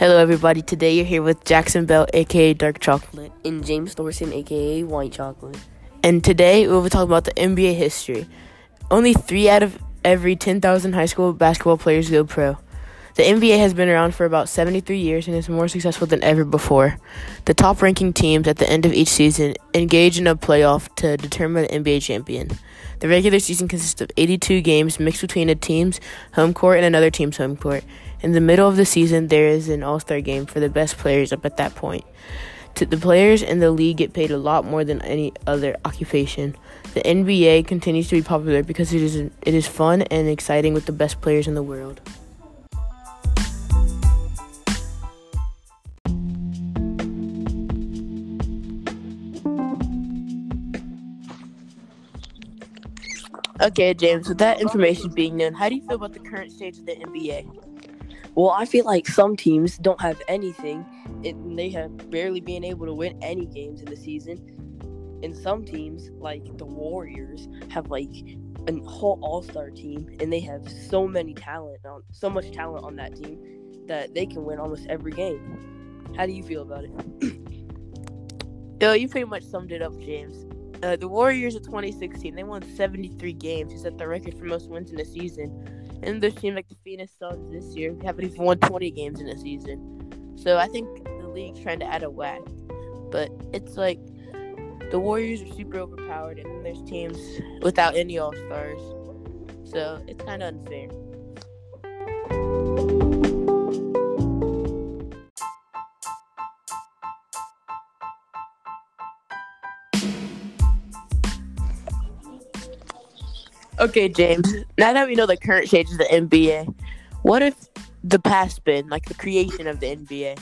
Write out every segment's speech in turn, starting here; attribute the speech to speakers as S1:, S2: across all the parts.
S1: Hello, everybody. Today you're here with Jackson Bell, aka Dark Chocolate,
S2: and James Thorson, aka White Chocolate.
S1: And today we'll be talking about the NBA history. Only three out of every 10,000 high school basketball players go pro. The NBA has been around for about 73 years and is more successful than ever before. The top ranking teams at the end of each season engage in a playoff to determine the NBA champion. The regular season consists of 82 games mixed between a team's home court and another team's home court. In the middle of the season, there is an all star game for the best players up at that point. The players in the league get paid a lot more than any other occupation. The NBA continues to be popular because it is, it is fun and exciting with the best players in the world. Okay, James, with that information being known, how do you feel about the current stage of the NBA?
S2: Well, I feel like some teams don't have anything, and they have barely been able to win any games in the season. And some teams, like the Warriors, have like a whole All Star team, and they have so many talent on so much talent on that team that they can win almost every game. How do you feel about it?
S1: Yo, you pretty much summed it up, James. Uh, the Warriors of 2016, they won 73 games to set the record for most wins in a season. And there's team like the Phoenix Suns this year haven't even won 20 games in a season. So I think the league's trying to add a whack. But it's like the Warriors are super overpowered, and then there's teams without any All Stars. So it's kind of unfair. Okay, James. Now that we know the current stage of the NBA, what if the past been like the creation of the NBA?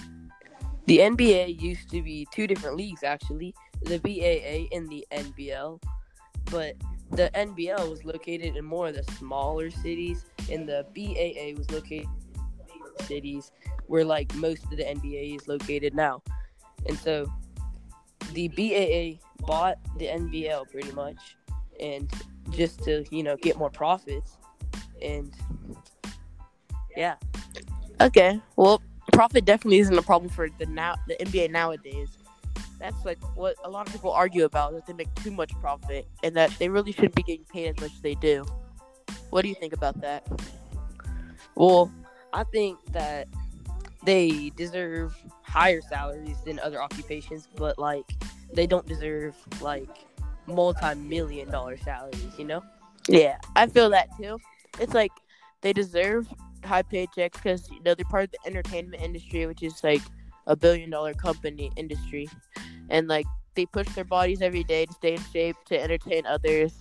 S2: The NBA used to be two different leagues, actually, the BAA and the NBL. But the NBL was located in more of the smaller cities, and the BAA was located in cities where like most of the NBA is located now. And so the BAA bought the NBL pretty much, and just to you know get more profits. And yeah.
S1: Okay. Well profit definitely isn't a problem for the now the nba nowadays. That's like what a lot of people argue about that they make too much profit and that they really shouldn't be getting paid as much as they do. What do you think about that?
S2: Well i think that they deserve higher salaries than other occupations but like they don't deserve like multi-million dollar salaries, you know?
S1: Yeah, I feel that too. It's like they deserve high paychecks because you know they're part of the entertainment industry, which is like a billion dollar company industry, and like they push their bodies every day to stay in shape, to entertain others,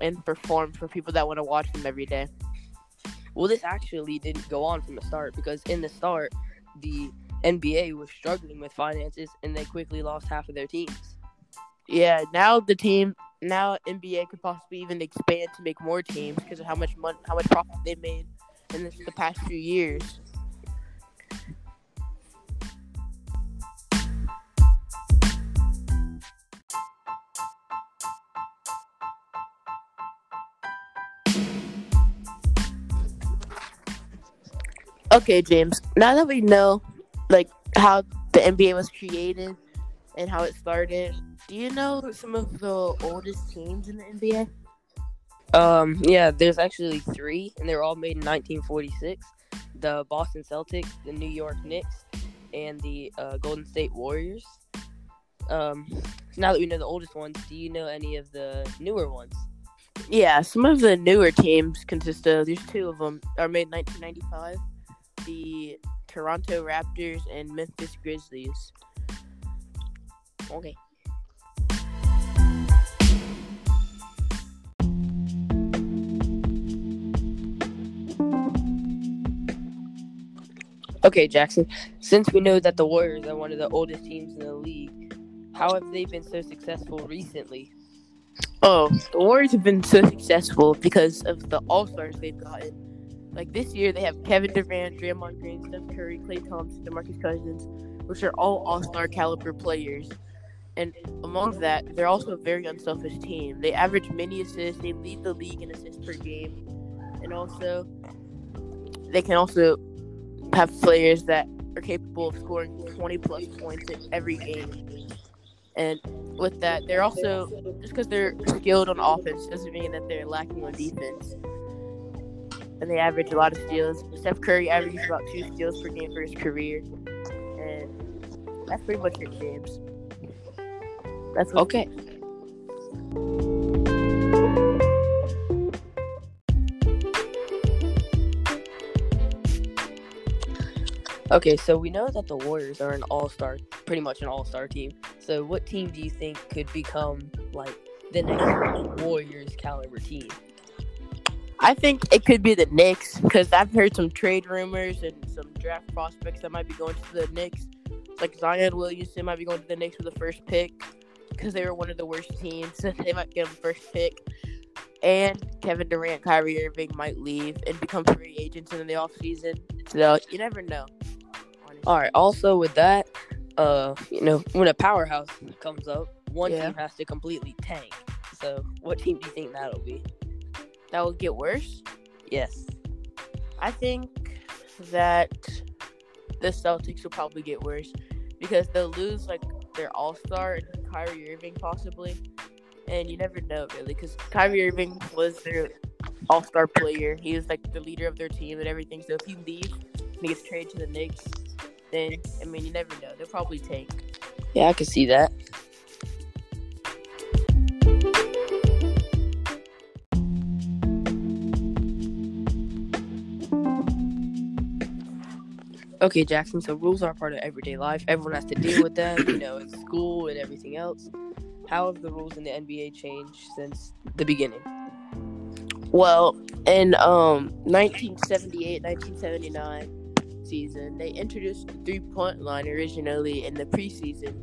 S1: and perform for people that want to watch them every day.
S2: Well, this actually didn't go on from the start because in the start, the NBA was struggling with finances and they quickly lost half of their teams.
S1: Yeah, now the team, now NBA could possibly even expand to make more teams because of how much money, how much profit they made in this, the past few years. Okay, James. Now that we know, like how the NBA was created and how it started, do you know some of the oldest teams in the NBA?
S2: Um, yeah, there's actually three, and they were all made in 1946. The Boston Celtics, the New York Knicks, and the uh, Golden State Warriors. Um, now that we know the oldest ones, do you know any of the newer ones?
S1: Yeah, some of the newer teams consist of. There's two of them are made in 1995. The Toronto Raptors and Memphis Grizzlies.
S2: Okay. Okay, Jackson. Since we know that the Warriors are one of the oldest teams in the league, how have they been so successful recently?
S1: Oh, the Warriors have been so successful because of the All Stars they've gotten. Like this year, they have Kevin Durant, Draymond Green, Steph Curry, Klay Thompson, DeMarcus Cousins, which are all All Star caliber players. And among that, they're also a very unselfish team. They average many assists. They lead the league in assists per game, and also they can also have players that are capable of scoring 20 plus points in every game. And with that, they're also just because they're skilled on offense doesn't mean that they're lacking on defense. And they average a lot of steals. Steph Curry averages about two steals per game for his career, and that's pretty much it, James. That's
S2: Okay. Okay, so we know that the Warriors are an all-star, pretty much an all-star team. So, what team do you think could become like the next Warriors caliber team?
S1: I think it could be the Knicks because I've heard some trade rumors and some draft prospects that might be going to the Knicks. Like Zion Williamson might be going to the Knicks with the first pick because they were one of the worst teams. They might get him first pick. And Kevin Durant, Kyrie Irving might leave and become free agents in the offseason. So you never know.
S2: All right. Also, with that, uh, you know, when a powerhouse comes up, one
S1: Yeah.
S2: team has to completely tank. So, what team do you think that'll be?
S1: That will get worse.
S2: Yes.
S1: I think that the Celtics will probably get worse because they'll lose like their All Star and Kyrie Irving possibly, and you never know really because Kyrie Irving was their All Star player. He was like the leader of their team and everything. So if he leaves and he gets traded to the Knicks, then I mean you never know. They'll probably tank.
S2: Yeah, I can see that. Okay, Jackson. So rules are part of everyday life. Everyone has to deal with them, you know, in school and everything else. How have the rules in the NBA changed since the beginning?
S1: Well, in um 1978, 1979 season, they introduced the three-point line originally in the preseason,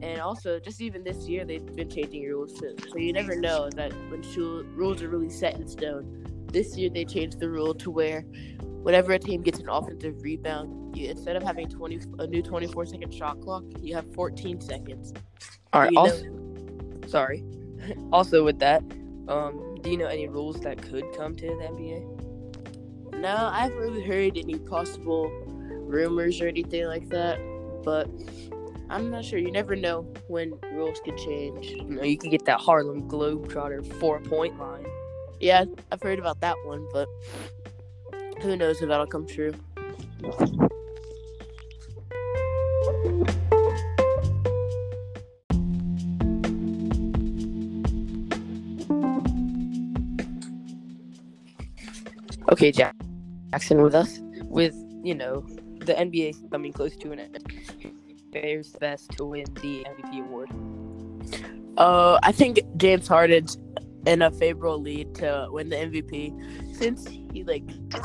S1: and also just even this year they've been changing rules too. So you never know that when rules are really set in stone. This year they changed the rule to where whenever a team gets an offensive rebound, you, instead of having 20 a new 24 second shot clock, you have 14 seconds.
S2: All right.
S1: You know-
S2: Also, sorry. also, with that, um, do you know any rules that could come to the NBA?
S1: No, I haven't really heard any possible rumors or anything like that, but I'm not sure. You never know when rules could change.
S2: You know, you can get that Harlem Globetrotter four point line.
S1: Yeah, I've heard about that one, but who knows if that'll come true.
S2: Okay, Jack- Jackson with us. With, you know, the NBA coming close to an end. Bears best to win the MVP award.
S1: Uh, I think James Harden's in a favorable lead to win the MVP since he like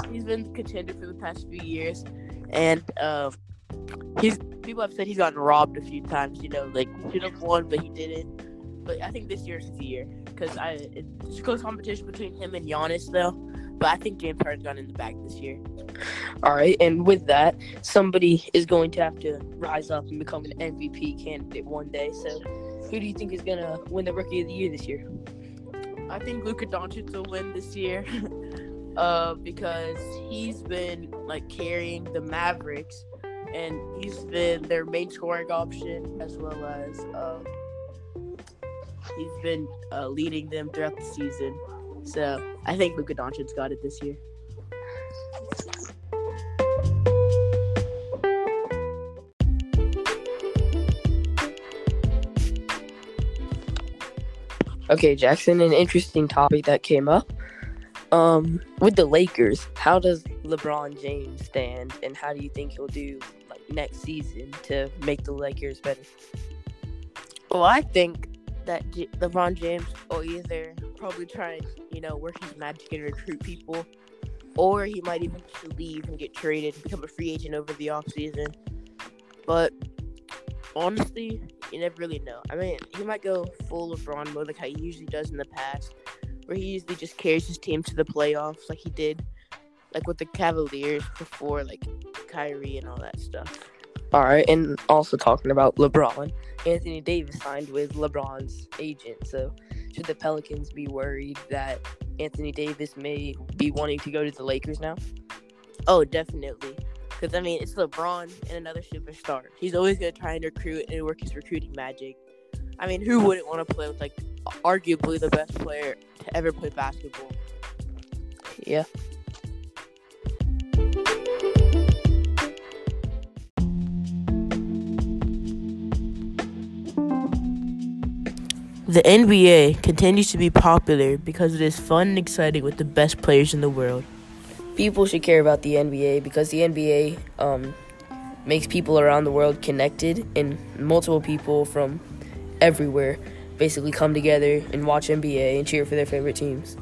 S1: he's been contender for the past few years, and uh, he's people have said he's gotten robbed a few times. You know, like should have won, but he didn't. But I think this year's his year because I it's close competition between him and Giannis though. But I think James Harden's got in the bag this year.
S2: All right, and with that, somebody is going to have to rise up and become an MVP candidate one day. So, who do you think is gonna win the Rookie of the Year this year?
S1: I think Luka Doncic will win this year, uh, because he's been like carrying the Mavericks, and he's been their main scoring option as well as um, he's been uh, leading them throughout the season. So I think Luka Doncic's got it this year.
S2: Okay, Jackson, an interesting topic that came up. Um, with the Lakers, how does LeBron James stand, and how do you think he'll do like next season to make the Lakers better?
S1: Well, I think that J- LeBron James will either probably try and you know work his magic and recruit people, or he might even leave and get traded and become a free agent over the offseason. But honestly, you never really know. I mean, he might go full LeBron mode like how he usually does in the past, where he usually just carries his team to the playoffs like he did, like with the Cavaliers before, like Kyrie and all that stuff.
S2: All right, and also talking about LeBron, Anthony Davis signed with LeBron's agent. So, should the Pelicans be worried that Anthony Davis may be wanting to go to the Lakers now?
S1: Oh, definitely.
S2: Because I mean, it's LeBron and another superstar. He's always gonna try and recruit and work his recruiting magic. I mean, who wouldn't want to play with like arguably the best player to ever play basketball?
S1: Yeah. The NBA continues to be popular because it is fun and exciting with the best players in the world.
S2: People should care about the NBA because the NBA um, makes people around the world connected, and multiple people from everywhere basically come together and watch NBA and cheer for their favorite teams.